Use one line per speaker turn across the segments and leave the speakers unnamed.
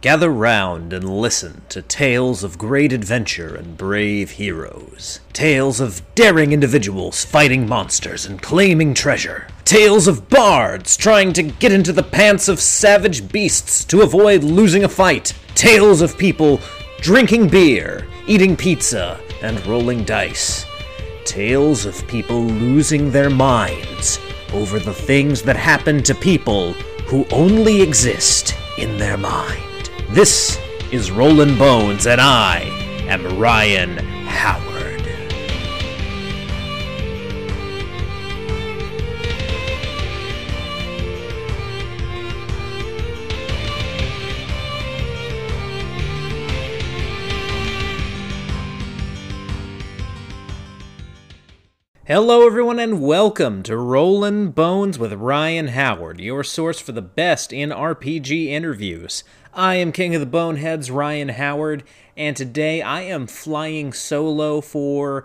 Gather round and listen to tales of great adventure and brave heroes. Tales of daring individuals fighting monsters and claiming treasure. Tales of bards trying to get into the pants of savage beasts to avoid losing a fight. Tales of people drinking beer, eating pizza, and rolling dice. Tales of people losing their minds over the things that happen to people who only exist in their mind. This is Rollin' Bones, and I am Ryan Howard. Hello, everyone, and welcome to Rollin' Bones with Ryan Howard, your source for the best in RPG interviews. I am King of the Boneheads, Ryan Howard, and today I am flying solo for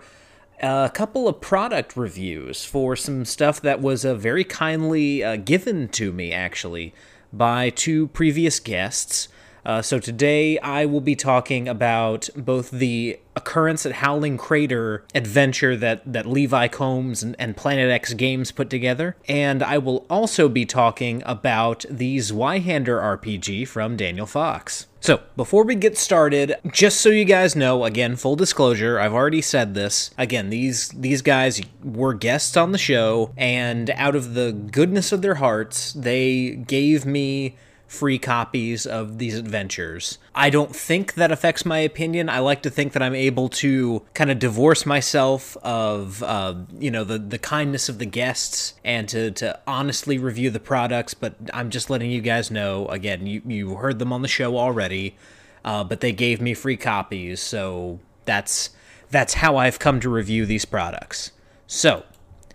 a couple of product reviews for some stuff that was uh, very kindly uh, given to me, actually, by two previous guests. Uh, so today I will be talking about both the occurrence at Howling Crater adventure that, that Levi Combs and, and Planet X Games put together, and I will also be talking about the Zweihander RPG from Daniel Fox. So, before we get started, just so you guys know, again, full disclosure, I've already said this. Again, these these guys were guests on the show, and out of the goodness of their hearts, they gave me free copies of these adventures. I don't think that affects my opinion. I like to think that I'm able to kind of divorce myself of, uh, you know, the, the kindness of the guests and to, to honestly review the products. But I'm just letting you guys know again, you, you heard them on the show already, uh, but they gave me free copies. So that's, that's how I've come to review these products. So,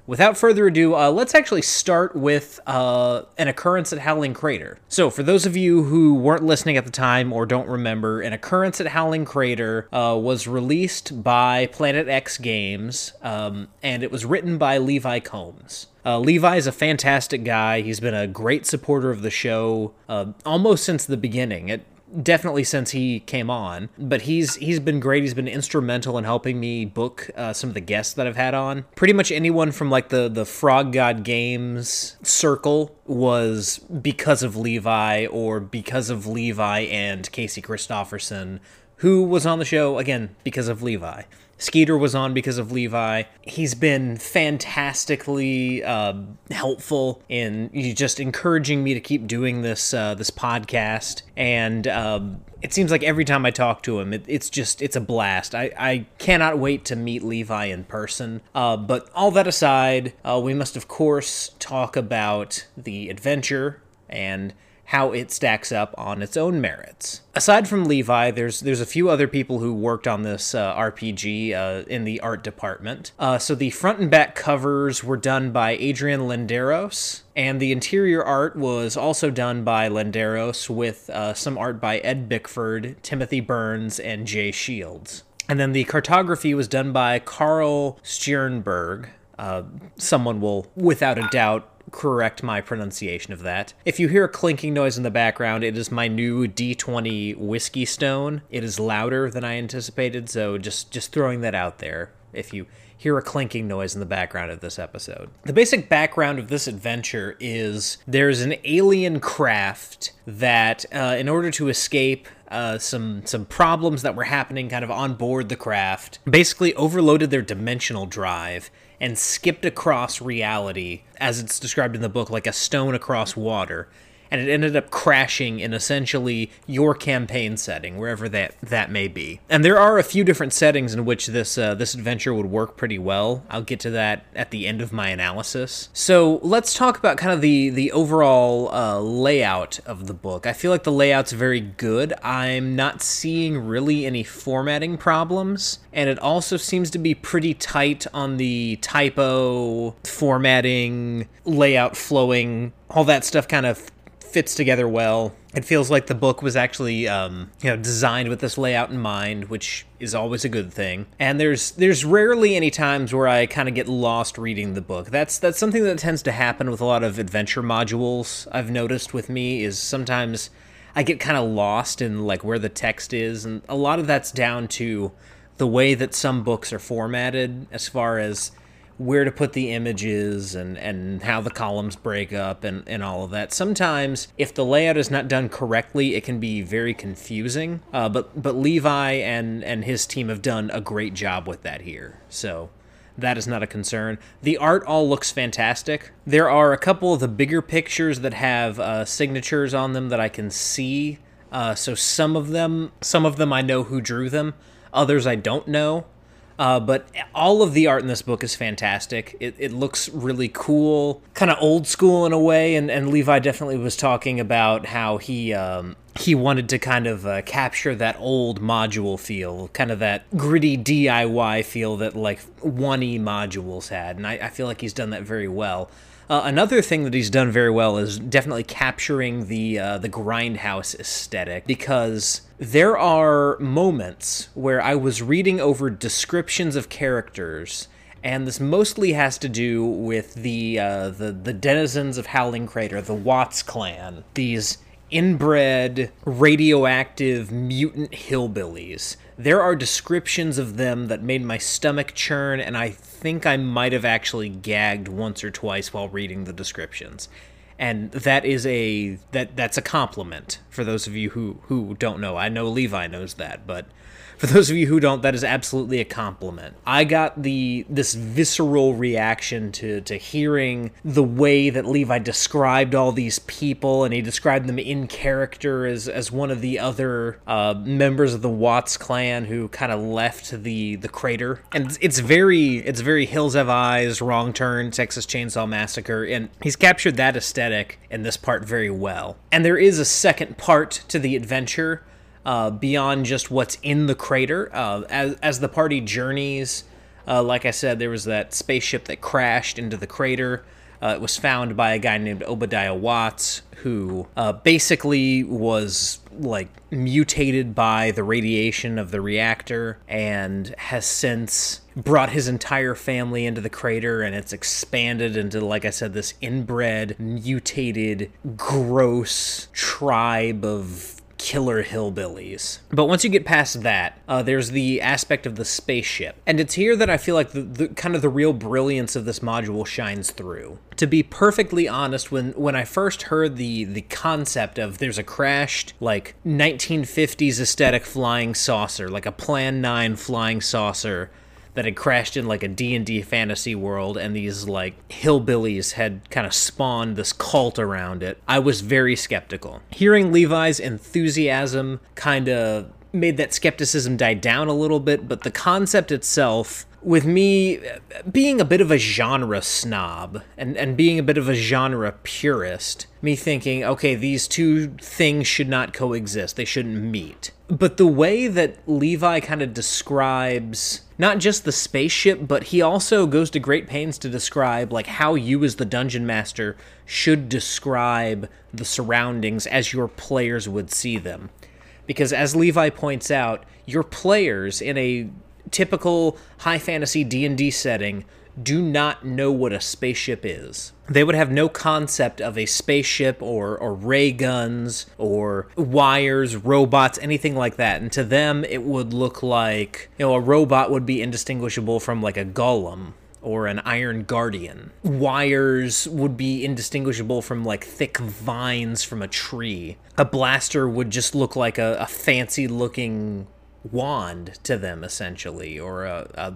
without further ado, uh, let's actually start with uh, an occurrence at Howling Crater. So, for those of you who weren't listening at the time or don't remember, an occurrence at Howling Crater uh, was released by Planet X Games, um, and it was written by Levi Combs. Uh, Levi is a fantastic guy. He's been a great supporter of the show uh, almost since the beginning. It, definitely since he came on but he's he's been great. He's been instrumental in helping me book uh, some of the guests that i've had on. Pretty much anyone from like the the frog god games circle was because of levi or because of levi and casey christofferson who was on the show again because of levi Skeeter was on because of Levi. He's been fantastically uh, helpful in just encouraging me to keep doing this uh, this podcast, and um, it seems like every time I talk to him, it, it's just it's a blast. I, I cannot wait to meet Levi in person. Uh, but all that aside, uh, we must of course talk about the adventure and how it stacks up on its own merits. Aside from Levi, there's there's a few other people who worked on this uh, RPG uh, in the art department. Uh, so the front and back covers were done by Adrian Landeros, and the interior art was also done by Landeros with uh, some art by Ed Bickford, Timothy Burns, and Jay Shields. And then the cartography was done by Carl Stjernberg. Uh, someone will, without a doubt, correct my pronunciation of that. If you hear a clinking noise in the background, it is my new D20 whiskey stone. It is louder than I anticipated, so just just throwing that out there. If you hear a clinking noise in the background of this episode. The basic background of this adventure is there's an alien craft that, uh, in order to escape uh, some some problems that were happening kind of on board the craft, basically overloaded their dimensional drive and skipped across reality, as it's described in the book, like a stone across water. And it ended up crashing in essentially your campaign setting, wherever that that may be. And there are a few different settings in which this uh, this adventure would work pretty well. I'll get to that at the end of my analysis. So let's talk about kind of the the overall uh, layout of the book. I feel like the layout's very good. I'm not seeing really any formatting problems, and it also seems to be pretty tight on the typo, formatting, layout, flowing, all that stuff kind of fits together well. It feels like the book was actually, um, you know, designed with this layout in mind, which is always a good thing. And there's there's rarely any times where I kind of get lost reading the book. That's that's something that tends to happen with a lot of adventure modules. I've noticed with me is sometimes I get kind of lost in like where the text is, and a lot of that's down to the way that some books are formatted as far as where to put the images and, and how the columns break up and, and all of that. Sometimes, if the layout is not done correctly, it can be very confusing. Uh, but but Levi and, and his team have done a great job with that here. So that is not a concern. The art all looks fantastic. There are a couple of the bigger pictures that have uh, signatures on them that I can see. Uh, so some of them, some of them I know who drew them. Others I don't know. Uh, but all of the art in this book is fantastic. It, it looks really cool, kind of old school in a way. And, and Levi definitely was talking about how he um, he wanted to kind of uh, capture that old module feel, kind of that gritty DIY feel that like 1E modules had. And I, I feel like he's done that very well. Uh, another thing that he's done very well is definitely capturing the uh, the grindhouse aesthetic because there are moments where I was reading over descriptions of characters and this mostly has to do with the uh, the the denizens of Howling Crater, the Watts clan. These inbred radioactive mutant hillbillies. There are descriptions of them that made my stomach churn, and I think I might have actually gagged once or twice while reading the descriptions. And that is a that that's a compliment for those of you who who don't know. I know Levi knows that, but for those of you who don't, that is absolutely a compliment. I got the this visceral reaction to to hearing the way that Levi described all these people, and he described them in character as as one of the other uh, members of the Watts clan who kind of left the the crater. And it's very it's very Hills Have Eyes, Wrong Turn, Texas Chainsaw Massacre, and he's captured that aesthetic in this part very well. And there is a second part to the adventure uh, beyond just what's in the crater. Uh, as, as the party journeys, uh, like I said, there was that spaceship that crashed into the crater. Uh, it was found by a guy named Obadiah Watts, who uh, basically was like mutated by the radiation of the reactor and has since brought his entire family into the crater and it's expanded into like i said this inbred mutated gross tribe of killer hillbillies. But once you get past that, uh, there's the aspect of the spaceship. And it's here that I feel like the, the kind of the real brilliance of this module shines through. To be perfectly honest, when when I first heard the the concept of there's a crashed like 1950s aesthetic flying saucer, like a Plan 9 flying saucer that had crashed in like a D&D fantasy world and these like hillbillies had kind of spawned this cult around it. I was very skeptical. Hearing Levi's enthusiasm kind of made that skepticism die down a little bit, but the concept itself with me uh, being a bit of a genre snob and, and being a bit of a genre purist, me thinking, okay, these two things should not coexist. They shouldn't meet. But the way that Levi kind of describes not just the spaceship, but he also goes to great pains to describe like how you as the dungeon master should describe the surroundings as your players would see them. Because as Levi points out, your players in a typical high fantasy D&D setting do not know what a spaceship is. They would have no concept of a spaceship or, or ray guns or wires, robots, anything like that. And to them, it would look like, you know, a robot would be indistinguishable from like a golem or an iron guardian. Wires would be indistinguishable from like thick vines from a tree. A blaster would just look like a, a fancy looking wand to them essentially or a, a,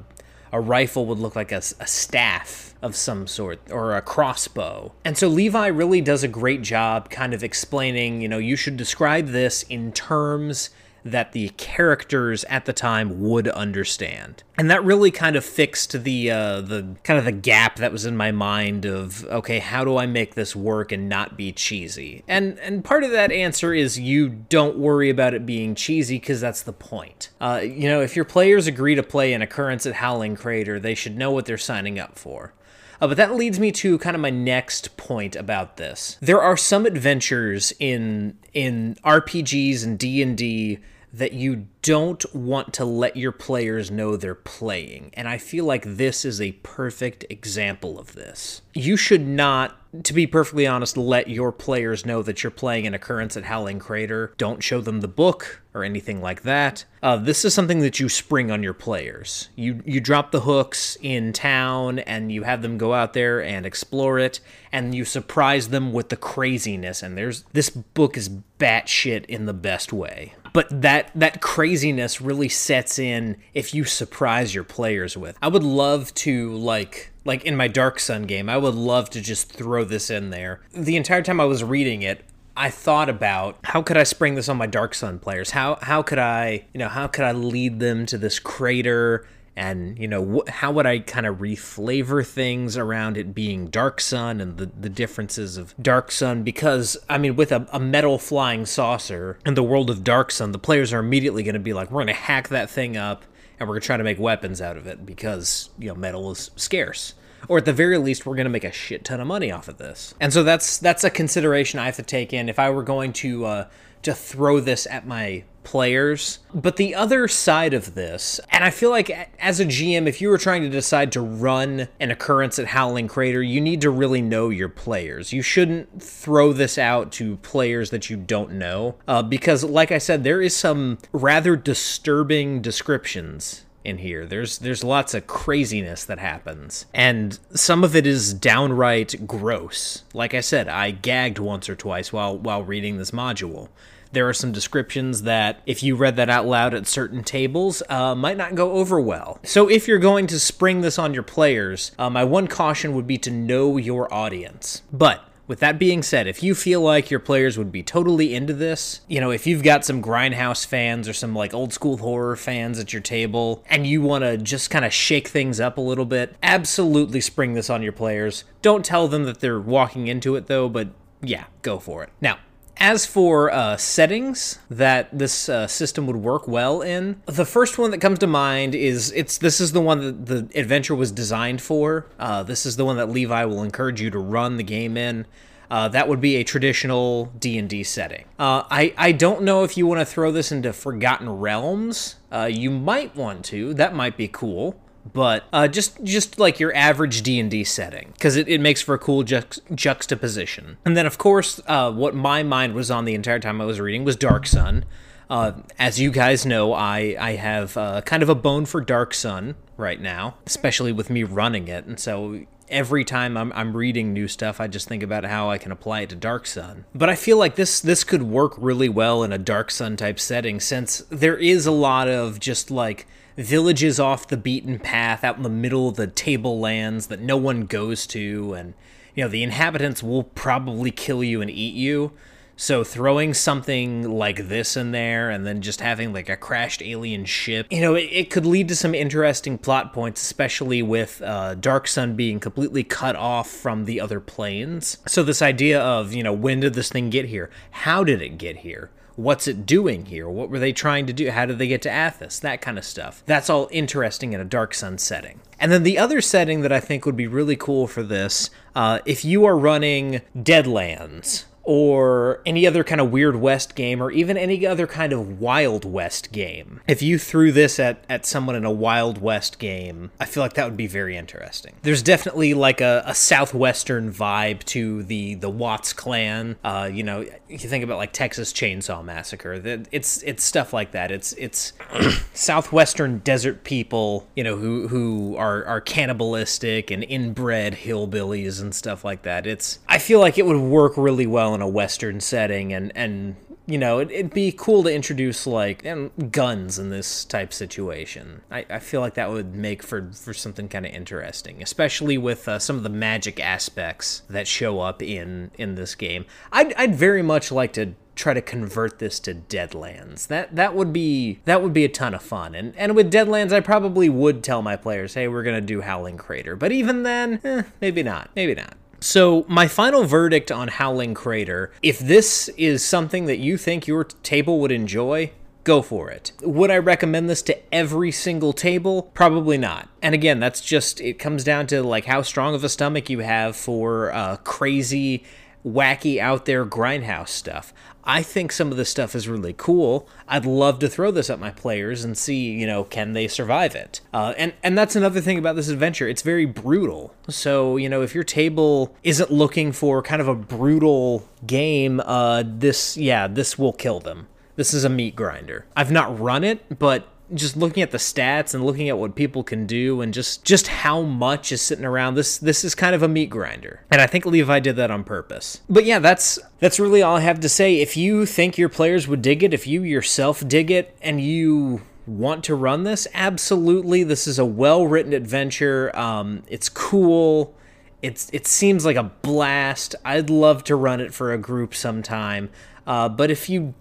a rifle would look like a, a, staff of some sort or a crossbow. And so levi really does a great job kind of explaining you know you should describe this in terms that the characters at the time would understand. And that really kind of fixed the uh, the kind of the gap that was in my mind of okay, how do I make this work and not be cheesy? And and part of that answer is you don't worry about it being cheesy because that's the point. Uh, you know, if your players agree to play an occurrence at Howling Crater, they should know what they're signing up for. Uh, but that leads me to kind of my next point about this. There are some adventures in in RPGs and D and D that you don't want to let your players know they're playing. And I feel like this is a perfect example of this. You should not to be perfectly honest, let your players know that you're playing an occurrence at Howling Crater. Don't show them the book or anything like that. Uh, this is something that you spring on your players. You you drop the hooks in town and you have them go out there and explore it, and you surprise them with the craziness. And there's this book is batshit in the best way. But that that craziness really sets in if you surprise your players with. I would love to like like in my Dark Sun game, I would love to just throw this in there. The entire time I was reading it, I thought about how could I spring this on my Dark Sun players? How how could I, you know, how could I lead them to this crater and, you know, wh- how would I kind of reflavor things around it being Dark Sun and the, the differences of Dark Sun because I mean with a, a metal flying saucer in the world of Dark Sun, the players are immediately going to be like we're going to hack that thing up and we're going to try to make weapons out of it because, you know, metal is scarce. Or at the very least, we're going to make a shit ton of money off of this. And so that's that's a consideration I have to take in if I were going to uh, to throw this at my players. But the other side of this, and I feel like as a GM, if you were trying to decide to run an occurrence at Howling Crater, you need to really know your players. You shouldn't throw this out to players that you don't know, uh, because, like I said, there is some rather disturbing descriptions in here. There's there's lots of craziness that happens. And some of it is downright gross. Like I said, I gagged once or twice while while reading this module. There are some descriptions that, if you read that out loud at certain tables, uh, might not go over well. So, if you're going to spring this on your players, uh, my one caution would be to know your audience. But with that being said, if you feel like your players would be totally into this, you know, if you've got some Grindhouse fans or some like old school horror fans at your table and you want to just kind of shake things up a little bit, absolutely spring this on your players. Don't tell them that they're walking into it though, but yeah, go for it. Now, as for uh, settings that this uh, system would work well in, the first one that comes to mind is it's this is the one that the adventure was designed for. Uh, this is the one that Levi will encourage you to run the game in. Uh, that would be a traditional D and D setting. Uh, I I don't know if you want to throw this into Forgotten Realms. Uh, you might want to. That might be cool but uh, just just like your average d&d setting because it, it makes for a cool juxtaposition. And then of course uh, what my mind was on the entire time i was reading was dark sun. Uh, as you guys know i, I have uh, kind of a bone for dark sun right now especially with me running it. And so every time I'm, I'm reading new stuff i just think about how i can apply it to dark sun. But i feel like this this could work really well in a dark sun type setting since there is a lot of just like villages off the beaten path out in the middle of the tablelands that no one goes to and you know the inhabitants will probably kill you and eat you so throwing something like this in there and then just having like a crashed alien ship, you know, it, it could lead to some interesting plot points, especially with uh, Dark Sun being completely cut off from the other planes. So this idea of, you know, when did this thing get here? How did it get here? What's it doing here? What were they trying to do? How did they get to Athas? That kind of stuff. That's all interesting in a Dark Sun setting. And then the other setting that I think would be really cool for this, uh, if you are running Deadlands, or any other kind of Weird West game, or even any other kind of Wild West game. If you threw this at, at someone in a Wild West game, I feel like that would be very interesting. There's definitely like a, a Southwestern vibe to the, the Watts clan. Uh, you know, you think about like Texas Chainsaw Massacre. It's it's stuff like that. It's it's Southwestern desert people, you know, who who are, are cannibalistic and inbred hillbillies and stuff like that. It's I feel like it would work really well in a western setting and and you know it, would be cool to introduce like guns in this type situation I, I feel like that would make for for something kind of interesting especially with uh, some of the magic aspects that show up in in this game I'd, I'd very much like to try to convert this to Deadlands. That that would be that would be a ton of fun. And and with Deadlands, I probably would tell my players, "Hey, we're gonna do Howling Crater." But even then, eh, maybe not. Maybe not. So, my final verdict on Howling Crater if this is something that you think your table would enjoy, go for it. Would I recommend this to every single table? Probably not. And again, that's just, it comes down to like how strong of a stomach you have for uh, crazy, wacky, out there grindhouse stuff. I think some of this stuff is really cool. I'd love to throw this at my players and see, you know, can they survive it? Uh, and and that's another thing about this adventure. It's very brutal. So you know, if your table isn't looking for kind of a brutal game, uh, this yeah, this will kill them. This is a meat grinder. I've not run it, but just looking at the stats and looking at what people can do and just just how much is sitting around this this is kind of a meat grinder. And i think levi did that on purpose. But yeah that's that's really all i have to say. If you think your players would dig it if you yourself dig it and you want to run this absolutely this is a well written adventure. Um, it's cool. It's it seems like a blast. I'd love to run it for a group sometime. Uh, but if you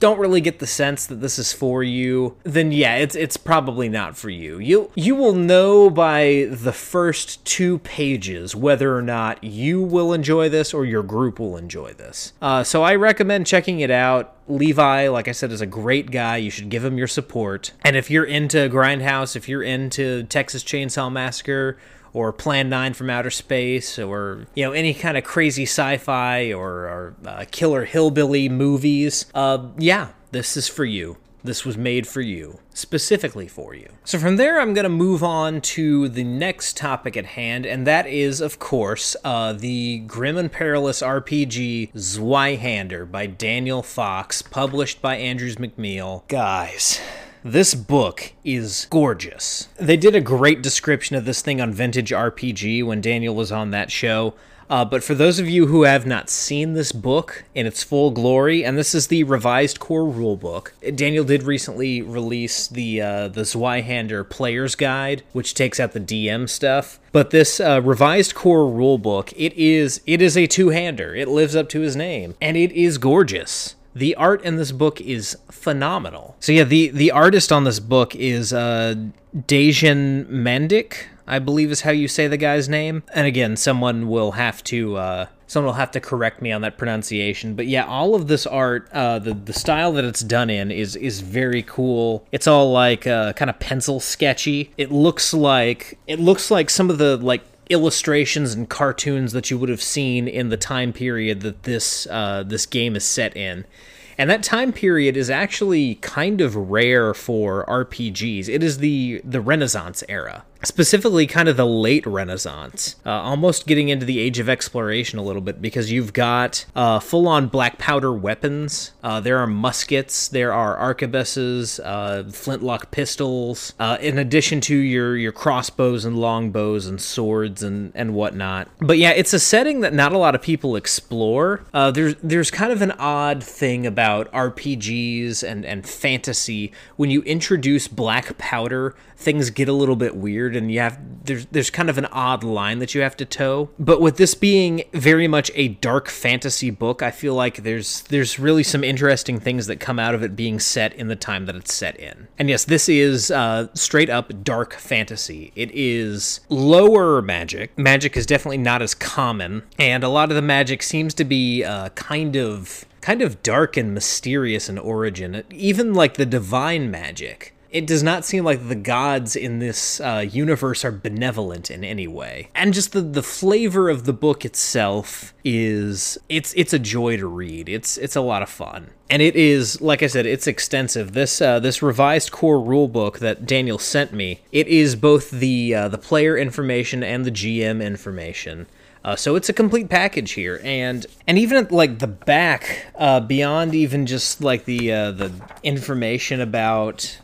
don't really get the sense that this is for you, then yeah, it's it's probably not for you. You you will know by the first two pages whether or not you will enjoy this or your group will enjoy this. Uh, so I recommend checking it out. Levi, like I said, is a great guy. You should give him your support. And if you're into Grindhouse, if you're into Texas Chainsaw Massacre, or Plan 9 from Outer Space or you know any kind of crazy sci-fi or, or uh, killer hillbilly movies, uh, yeah, this is for you. This was made for you, specifically for you. So from there, I'm going to move on to the next topic at hand, and that is, of course, uh, the Grim and Perilous RPG Zweihander by Daniel Fox, published by Andrews McMeel. Guys, this book is gorgeous. They did a great description of this thing on Vintage RPG when Daniel was on that show. Uh, but for those of you who have not seen this book in its full glory, and this is the revised core rulebook, Daniel did recently release the uh, the Zweihander Player's Guide, which takes out the DM stuff. But this uh, revised core rulebook, it is it is a two hander. It lives up to his name, and it is gorgeous. The art in this book is phenomenal. So yeah, the the artist on this book is uh Dejan Mandic, I believe is how you say the guy's name. And again, someone will have to uh someone will have to correct me on that pronunciation. But yeah, all of this art, uh, the the style that it's done in is is very cool. It's all like uh, kind of pencil sketchy. It looks like it looks like some of the like illustrations and cartoons that you would have seen in the time period that this uh, this game is set in. And that time period is actually kind of rare for RPGs. It is the the Renaissance era specifically kind of the late renaissance uh, almost getting into the age of exploration a little bit because you've got uh, full-on black powder weapons. Uh, there are muskets there are arquebuses uh, flintlock pistols uh, in addition to your your crossbows and longbows and swords and and whatnot. But yeah it's a setting that not a lot of people explore. Uh, there's there's kind of an odd thing about rpgs and and fantasy. When you introduce black powder things get a little bit weird and you have there's there's kind of an odd line that you have to toe. But with this being very much a dark fantasy book, I feel like there's there's really some interesting things that come out of it being set in the time that it's set in. And yes, this is uh, straight up dark fantasy. It is lower magic. Magic is definitely not as common, and a lot of the magic seems to be uh, kind of kind of dark and mysterious in origin. Even like the divine magic it does not seem like the gods in this uh, universe are benevolent in any way. And just the, the flavor of the book itself is it's it's a joy to read. It's it's a lot of fun. And it is, like I said, it's extensive. This uh, this revised core rulebook that Daniel sent me, it is both the uh, the player information and the GM information. Uh, so it's a complete package here, and and even at like the back, uh, beyond even just like the uh, the information about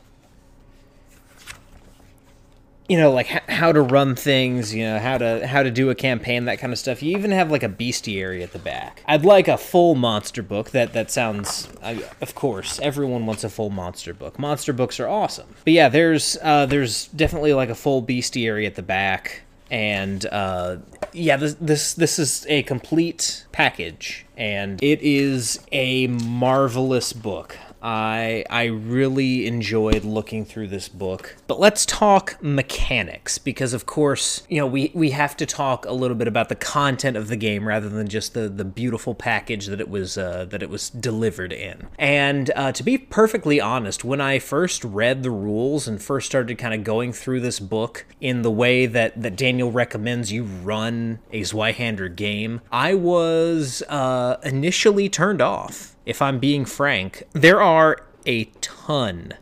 you know like how to run things you know how to how to do a campaign that kind of stuff. You even have like a bestiary at the back. I'd like a full monster book. That that sounds I, of course everyone wants a full monster book. Monster books are awesome. But yeah there's uh, there's definitely like a full bestiary at the back. And uh, yeah this, this this is a complete package. And it is a marvelous book I I really enjoyed looking through this book. But let's talk mechanics because of course, you know, we we have to talk a little bit about the content of the game rather than just the the beautiful package that it was uh, that it was delivered in. And uh, to be perfectly honest, when I first read the rules and first started kind of going through this book in the way that that Daniel recommends you run a Zweihander game, I was uh, initially turned off if I'm being frank, there are a ton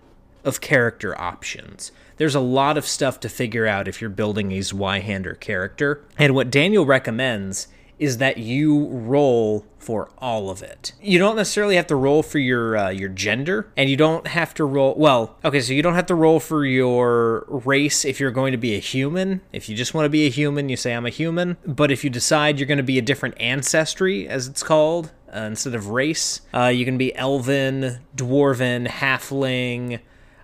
of character options. There's a lot of stuff to figure out if you're building a Zweihander character. And what Daniel recommends is that you roll for all of it. You don't necessarily have to roll for your uh, your gender, and you don't have to roll. Well, okay, so you don't have to roll for your race if you're going to be a human. If you just want to be a human, you say I'm a human. But if you decide you're going to be a different ancestry, as it's called, uh, instead of race, uh, you can be elven, dwarven, halfling.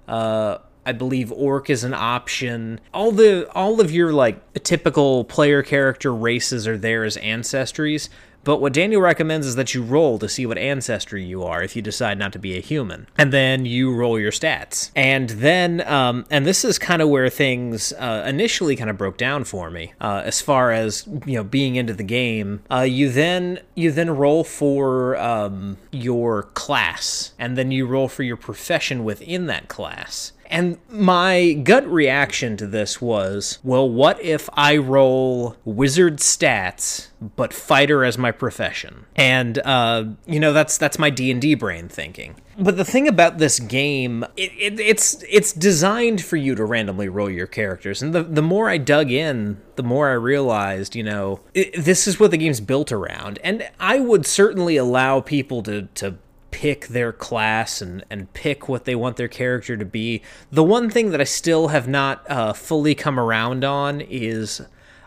Uh, I believe orc is an option. All the all of your like typical player character races are there as ancestries, but what Daniel recommends is that you roll to see what ancestry you are if you decide not to be a human. And then you roll your stats. And then, um, and this is kind of where things uh, initially kind of broke down for me uh, as far as, you know, being into the game. Uh, you then, you then roll for um, your class, and then you roll for your profession within that class. And my gut reaction to this was, well, what if I roll wizard stats but fighter as my profession? And uh, you know, that's that's my D and D brain thinking. But the thing about this game, it, it, it's it's designed for you to randomly roll your characters, and the the more I dug in, the more I realized, you know, it, this is what the game's built around. And I would certainly allow people to to pick their class and, and pick what they want their character to be. The one thing that I still have not uh, fully come around on is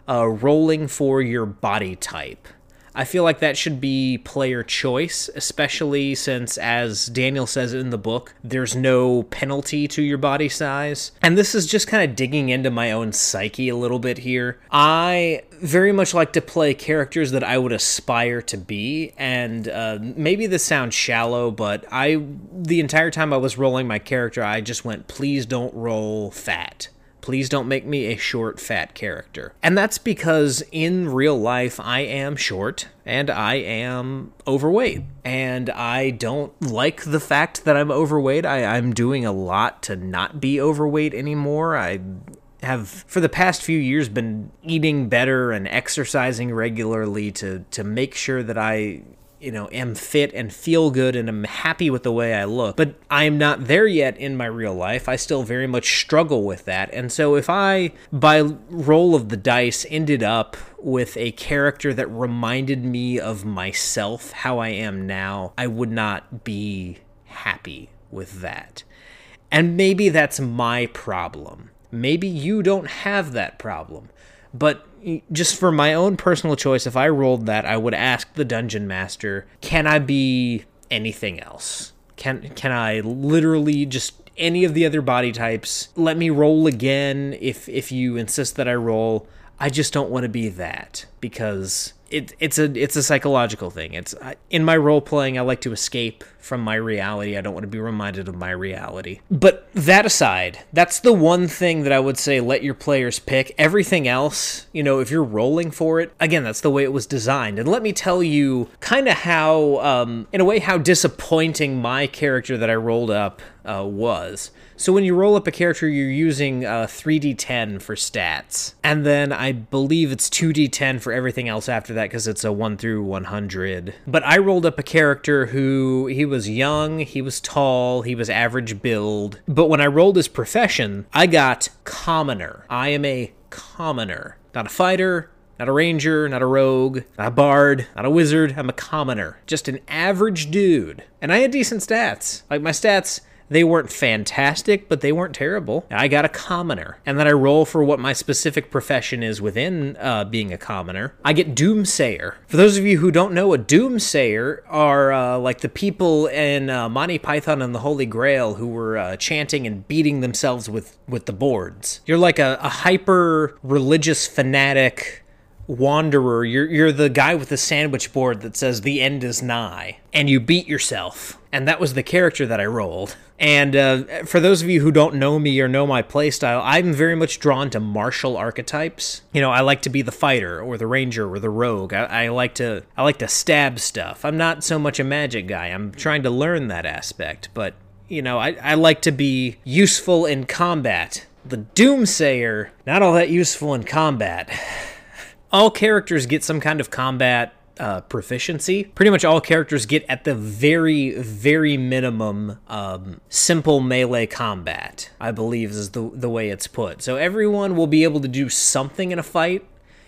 uh, rolling for your body type. I feel like that should be player choice, especially since, as Daniel says in the book, there's no penalty to your body size. And this is just kind of digging into my own psyche a little bit here. I very much like to play characters that I would aspire to be, and uh, maybe this sounds shallow, but I, the entire time I was rolling my character, I just went, please don't roll fat. Please don't make me a short, fat character. And that's because in real life, I am short and I am overweight. And I don't like the fact that I'm overweight. I, I'm doing a lot to not be overweight anymore. I have for the past few years been eating better and exercising regularly to to make sure that I you know, am fit and feel good and am happy with the way I look. But I am not there yet in my real life. I still very much struggle with that. And so if I, by roll of the dice, ended up with a character that reminded me of myself, how I am now, I would not be happy with that. And maybe that's my problem. Maybe you don't have that problem. But just for my own personal choice, if I rolled that, I would ask the dungeon master, "Can I be anything else? Can can I literally just any of the other body types? Let me roll again if if you insist that I roll. I just don't want to be that because it, it's a it's a psychological thing. It's in my role playing. I like to escape from my reality. I don't want to be reminded of my reality. But that aside, that's the one thing that I would say let your players pick. Everything else, you know, if you're rolling for it, again, that's the way it was designed. And let me tell you, kind of how, um, in a way, how disappointing my character that I rolled up uh, was. So when you roll up a character, you're using uh, 3d10 for stats, and then I believe it's 2d10 for everything else after that because it's a 1 through 100. But I rolled up a character who he was young, he was tall, he was average build. But when I rolled his profession, I got commoner. I am a commoner, not a fighter, not a ranger, not a rogue, not a bard, not a wizard. I'm a commoner. Just an average dude. And I had decent stats. Like my stats they weren't fantastic, but they weren't terrible. I got a commoner, and then I roll for what my specific profession is within uh, being a commoner. I get doomsayer. For those of you who don't know, a doomsayer are uh, like the people in uh, Monty Python and the Holy Grail who were uh, chanting and beating themselves with with the boards. You're like a, a hyper religious fanatic wanderer. You're you're the guy with the sandwich board that says the end is nigh, and you beat yourself. And that was the character that I rolled. And uh, for those of you who don't know me or know my playstyle, I'm very much drawn to martial archetypes. You know, I like to be the fighter or the ranger or the rogue. I, I like to I like to stab stuff. I'm not so much a magic guy. I'm trying to learn that aspect, but you know, I, I like to be useful in combat. The Doomsayer, not all that useful in combat all characters get some kind of combat uh, proficiency. Pretty much all characters get at the very, very minimum um, simple melee combat, I believe is the, the way it's put. So everyone will be able to do something in a fight.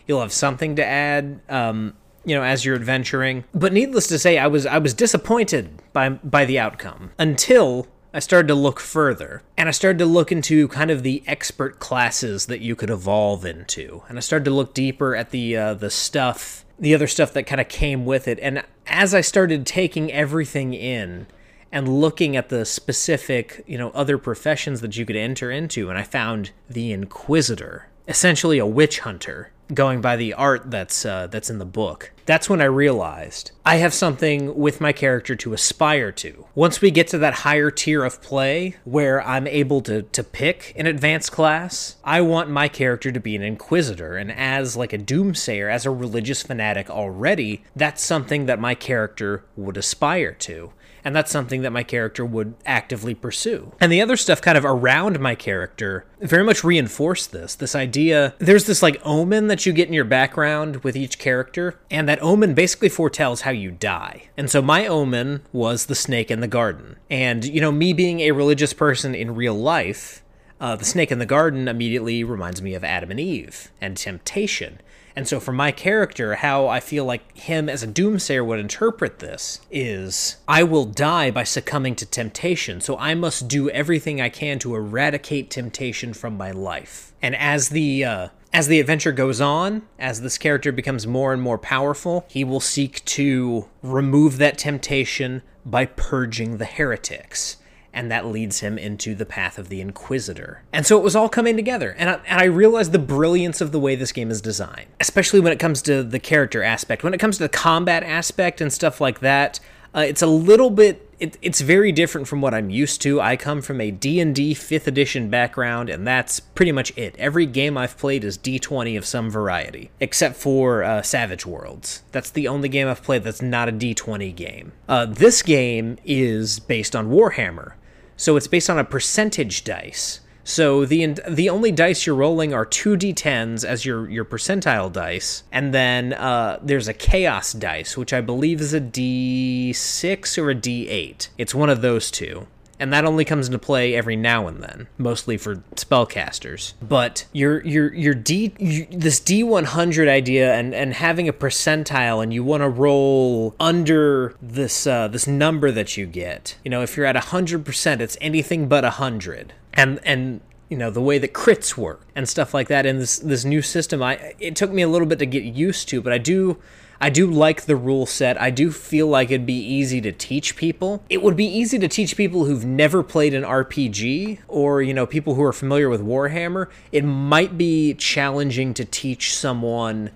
You'll have something to add. Um, you know, as you're adventuring. But needless to say, I was I was disappointed by by the outcome until I started to look further. And I started to look into kind of the expert classes that you could evolve into. And I started to look deeper at the uh, the stuff, the other stuff that kind of came with it. And as I started taking everything in and looking at the specific, you know, other professions that you could enter into, and I found the Inquisitor, essentially a witch hunter going by the art that's uh, that's in the book. That's when I realized I have something with my character to aspire to. Once we get to that higher tier of play where I'm able to to pick an advanced class, I want my character to be an inquisitor and as like a doomsayer, as a religious fanatic already, that's something that my character would aspire to and that's something that my character would actively pursue. And the other stuff kind of around my character very much reinforced this. This idea there's this like omen that you get in your background with each character, and that omen basically foretells how you die. And so my omen was the snake in the garden. And, you know, me being a religious person in real life, uh, the snake in the garden immediately reminds me of Adam and Eve and temptation. And so, for my character, how I feel like him as a doomsayer would interpret this is I will die by succumbing to temptation, so I must do everything I can to eradicate temptation from my life. And as the uh, as the adventure goes on, as this character becomes more and more powerful, he will seek to remove that temptation by purging the heretics and that leads him into the path of the Inquisitor. And so it was all coming together, and I, and I realized the brilliance of the way this game is designed, especially when it comes to the character aspect. When it comes to the combat aspect and stuff like that, uh, it's a little bit it, it's very different from what I'm used to. I come from a D&D 5th edition background and that's pretty much it. Every game I've played is D20 of some variety, except for uh, Savage Worlds. That's the only game I've played that's not a D20 game. Uh, this game is based on Warhammer. So it's based on a percentage dice. So the the only dice you're rolling are two d10s as your your percentile dice, and then uh, there's a chaos dice, which I believe is a d6 or a d8. It's one of those two and that only comes into play every now and then, mostly for spellcasters. But your your your D this D one hundred idea and and having a percentile, and you want to roll under this uh, this number that you get. You know, if you're at hundred percent, it's anything but hundred, and and you know the way that crits work and stuff like that in this this new system i it took me a little bit to get used to but i do I do like the rule set. I do feel like it'd be easy to teach people. It would be easy to teach people who've never played an RPG or, you know, people who are familiar with Warhammer. It might be challenging to teach someone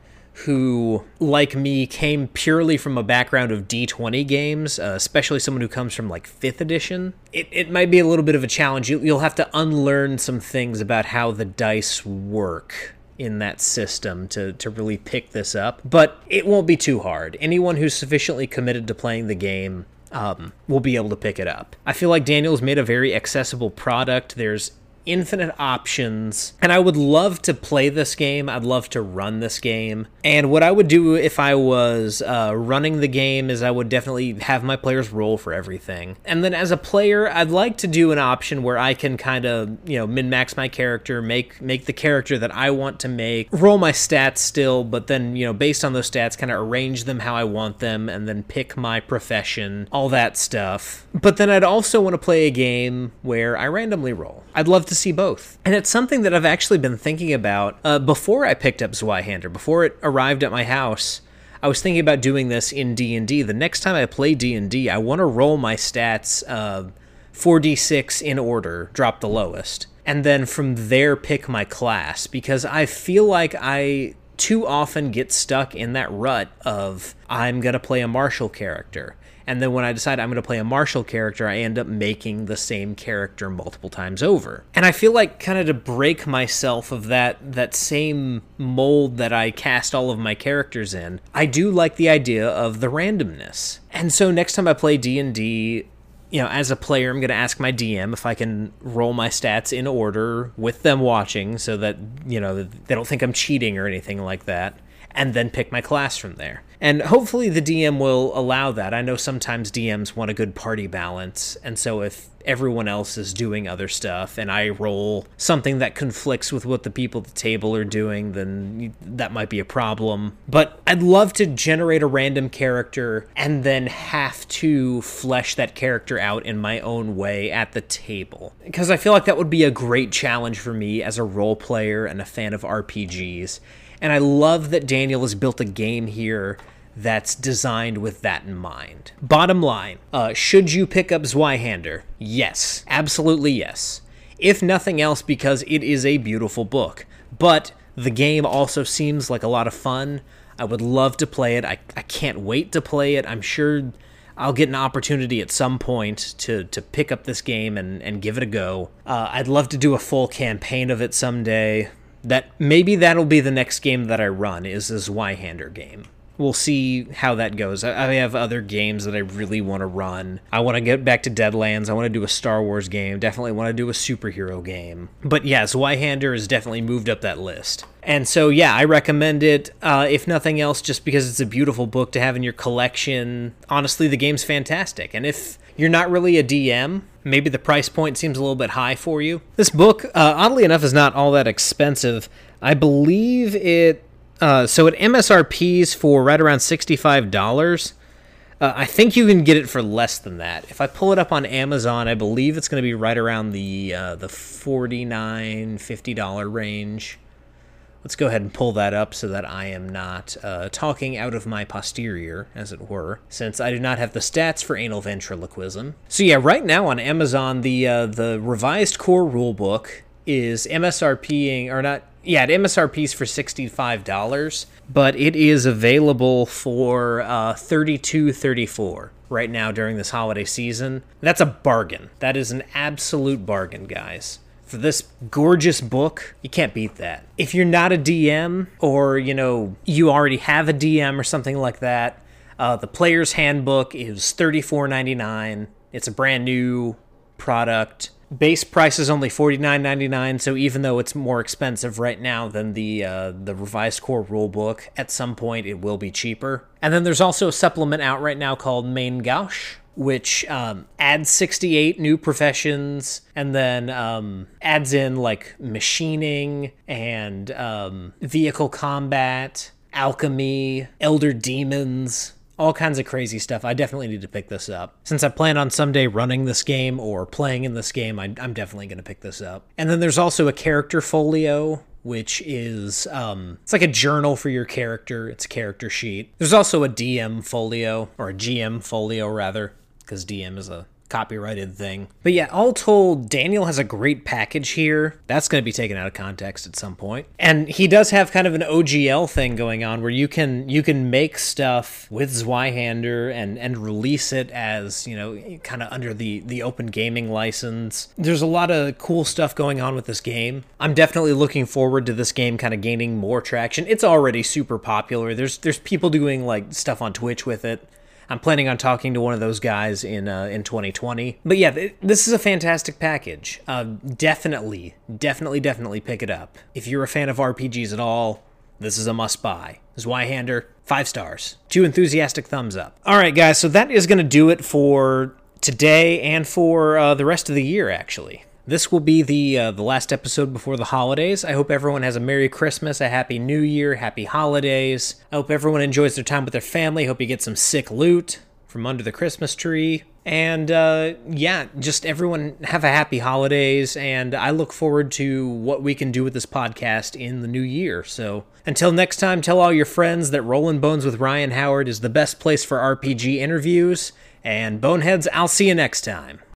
who, like me, came purely from a background of D20 games, uh, especially someone who comes from like 5th edition. It, it might be a little bit of a challenge. You, you'll have to unlearn some things about how the dice work in that system to, to really pick this up. But it won't be too hard. Anyone who's sufficiently committed to playing the game um, will be able to pick it up. I feel like Daniel's made a very accessible product. There's infinite options. And I would love to play this game. I'd love to run this game. And what I would do if I was uh, running the game is I would definitely have my players roll for everything. And then as a player, I'd like to do an option where I can kind of, you know, min max my character, make make the character that I want to make, roll my stats still, but then, you know, based on those stats, kind of arrange them how I want them, and then pick my profession, all that stuff. But then I'd also want to play a game where I randomly roll. I'd love to see both. And it's something that I've actually been thinking about uh, before I picked up Zweihander, before it arrived at my house. I was thinking about doing this in D&D. The next time I play D&D, I want to roll my stats uh, 4d6 in order, drop the lowest, and then from there pick my class because I feel like I too often get stuck in that rut of I'm going to play a martial character and then when I decide I'm going to play a martial character, I end up making the same character multiple times over. And I feel like kind of to break myself of that that same mold that I cast all of my characters in, I do like the idea of the randomness. And so next time I play D&D, you know, as a player, I'm going to ask my DM if I can roll my stats in order with them watching so that, you know, they don't think I'm cheating or anything like that and then pick my class from there. And hopefully the DM will allow that. I know sometimes DMs want a good party balance, and so if everyone else is doing other stuff and I roll something that conflicts with what the people at the table are doing, then that might be a problem. But I'd love to generate a random character and then have to flesh that character out in my own way at the table. Because I feel like that would be a great challenge for me as a role player and a fan of RPGs. And I love that Daniel has built a game here that's designed with that in mind. Bottom line, uh, should you pick up Zweihander? Yes, absolutely yes. If nothing else, because it is a beautiful book. But the game also seems like a lot of fun. I would love to play it. I, I can't wait to play it. I'm sure I'll get an opportunity at some point to, to pick up this game and, and give it a go. Uh, I'd love to do a full campaign of it someday that maybe that'll be the next game that I run is this Zweihander game. We'll see how that goes. I have other games that I really want to run. I want to get back to Deadlands. I want to do a Star Wars game. Definitely want to do a superhero game. But yeah, Zweihander has definitely moved up that list. And so, yeah, I recommend it, uh, if nothing else, just because it's a beautiful book to have in your collection. Honestly, the game's fantastic. And if you're not really a DM, maybe the price point seems a little bit high for you. This book, uh, oddly enough, is not all that expensive. I believe it. Uh, so it MSRP's for right around sixty-five dollars. Uh, I think you can get it for less than that. If I pull it up on Amazon, I believe it's going to be right around the uh, the $49 $50 range. Let's go ahead and pull that up so that I am not uh, talking out of my posterior, as it were, since I do not have the stats for anal ventriloquism. So yeah, right now on Amazon, the uh, the revised core rulebook is MSRPing or not. Yeah, it MSRP's for sixty-five dollars, but it is available for uh, thirty-two thirty-four right now during this holiday season. That's a bargain. That is an absolute bargain, guys for this gorgeous book, you can't beat that. If you're not a DM or, you know, you already have a DM or something like that, uh, the player's handbook is $34.99. It's a brand new product. Base price is only $49.99, so even though it's more expensive right now than the uh, the revised core rulebook, at some point it will be cheaper. And then there's also a supplement out right now called Main Gauche, which um, adds 68 new professions and then um, adds in like machining and um, vehicle combat, alchemy, elder demons, all kinds of crazy stuff. I definitely need to pick this up. Since I plan on someday running this game or playing in this game, I, am definitely going to pick this up. And then there's also a character folio, which is um, it's like a journal for your character. It's a character sheet. There's also a DM folio or a GM folio rather, because DM is a copyrighted thing. But yeah, all told, Daniel has a great package here. That's going to be taken out of context at some point. And he does have kind of an OGL thing going on where you can you can make stuff with Zweihander and and release it as, you know, kind of under the the open gaming license. There's a lot of cool stuff going on with this game. I'm definitely looking forward to this game kind of gaining more traction. It's already super popular. There's there's people doing like stuff on Twitch with it. I'm planning on talking to one of those guys in uh, in 2020. But yeah, th- this is a fantastic package. Uh, definitely, definitely, definitely pick it up. If you're a fan of RPGs at all, this is a must buy. Zweihander, five stars. Two enthusiastic thumbs up. All right, guys, so that is going to do it for today and for uh, the rest of the year, actually. This will be the uh, the last episode before the holidays. I hope everyone has a Merry Christmas, a Happy New Year, Happy Holidays. I hope everyone enjoys their time with their family. Hope you get some sick loot from under the Christmas tree. And uh, yeah, just everyone have a happy holidays. And I look forward to what we can do with this podcast in the new year. So until next time, tell all your friends that Rollin' Bones with Ryan Howard is the best place for RPG interviews. And Boneheads, I'll see you next time.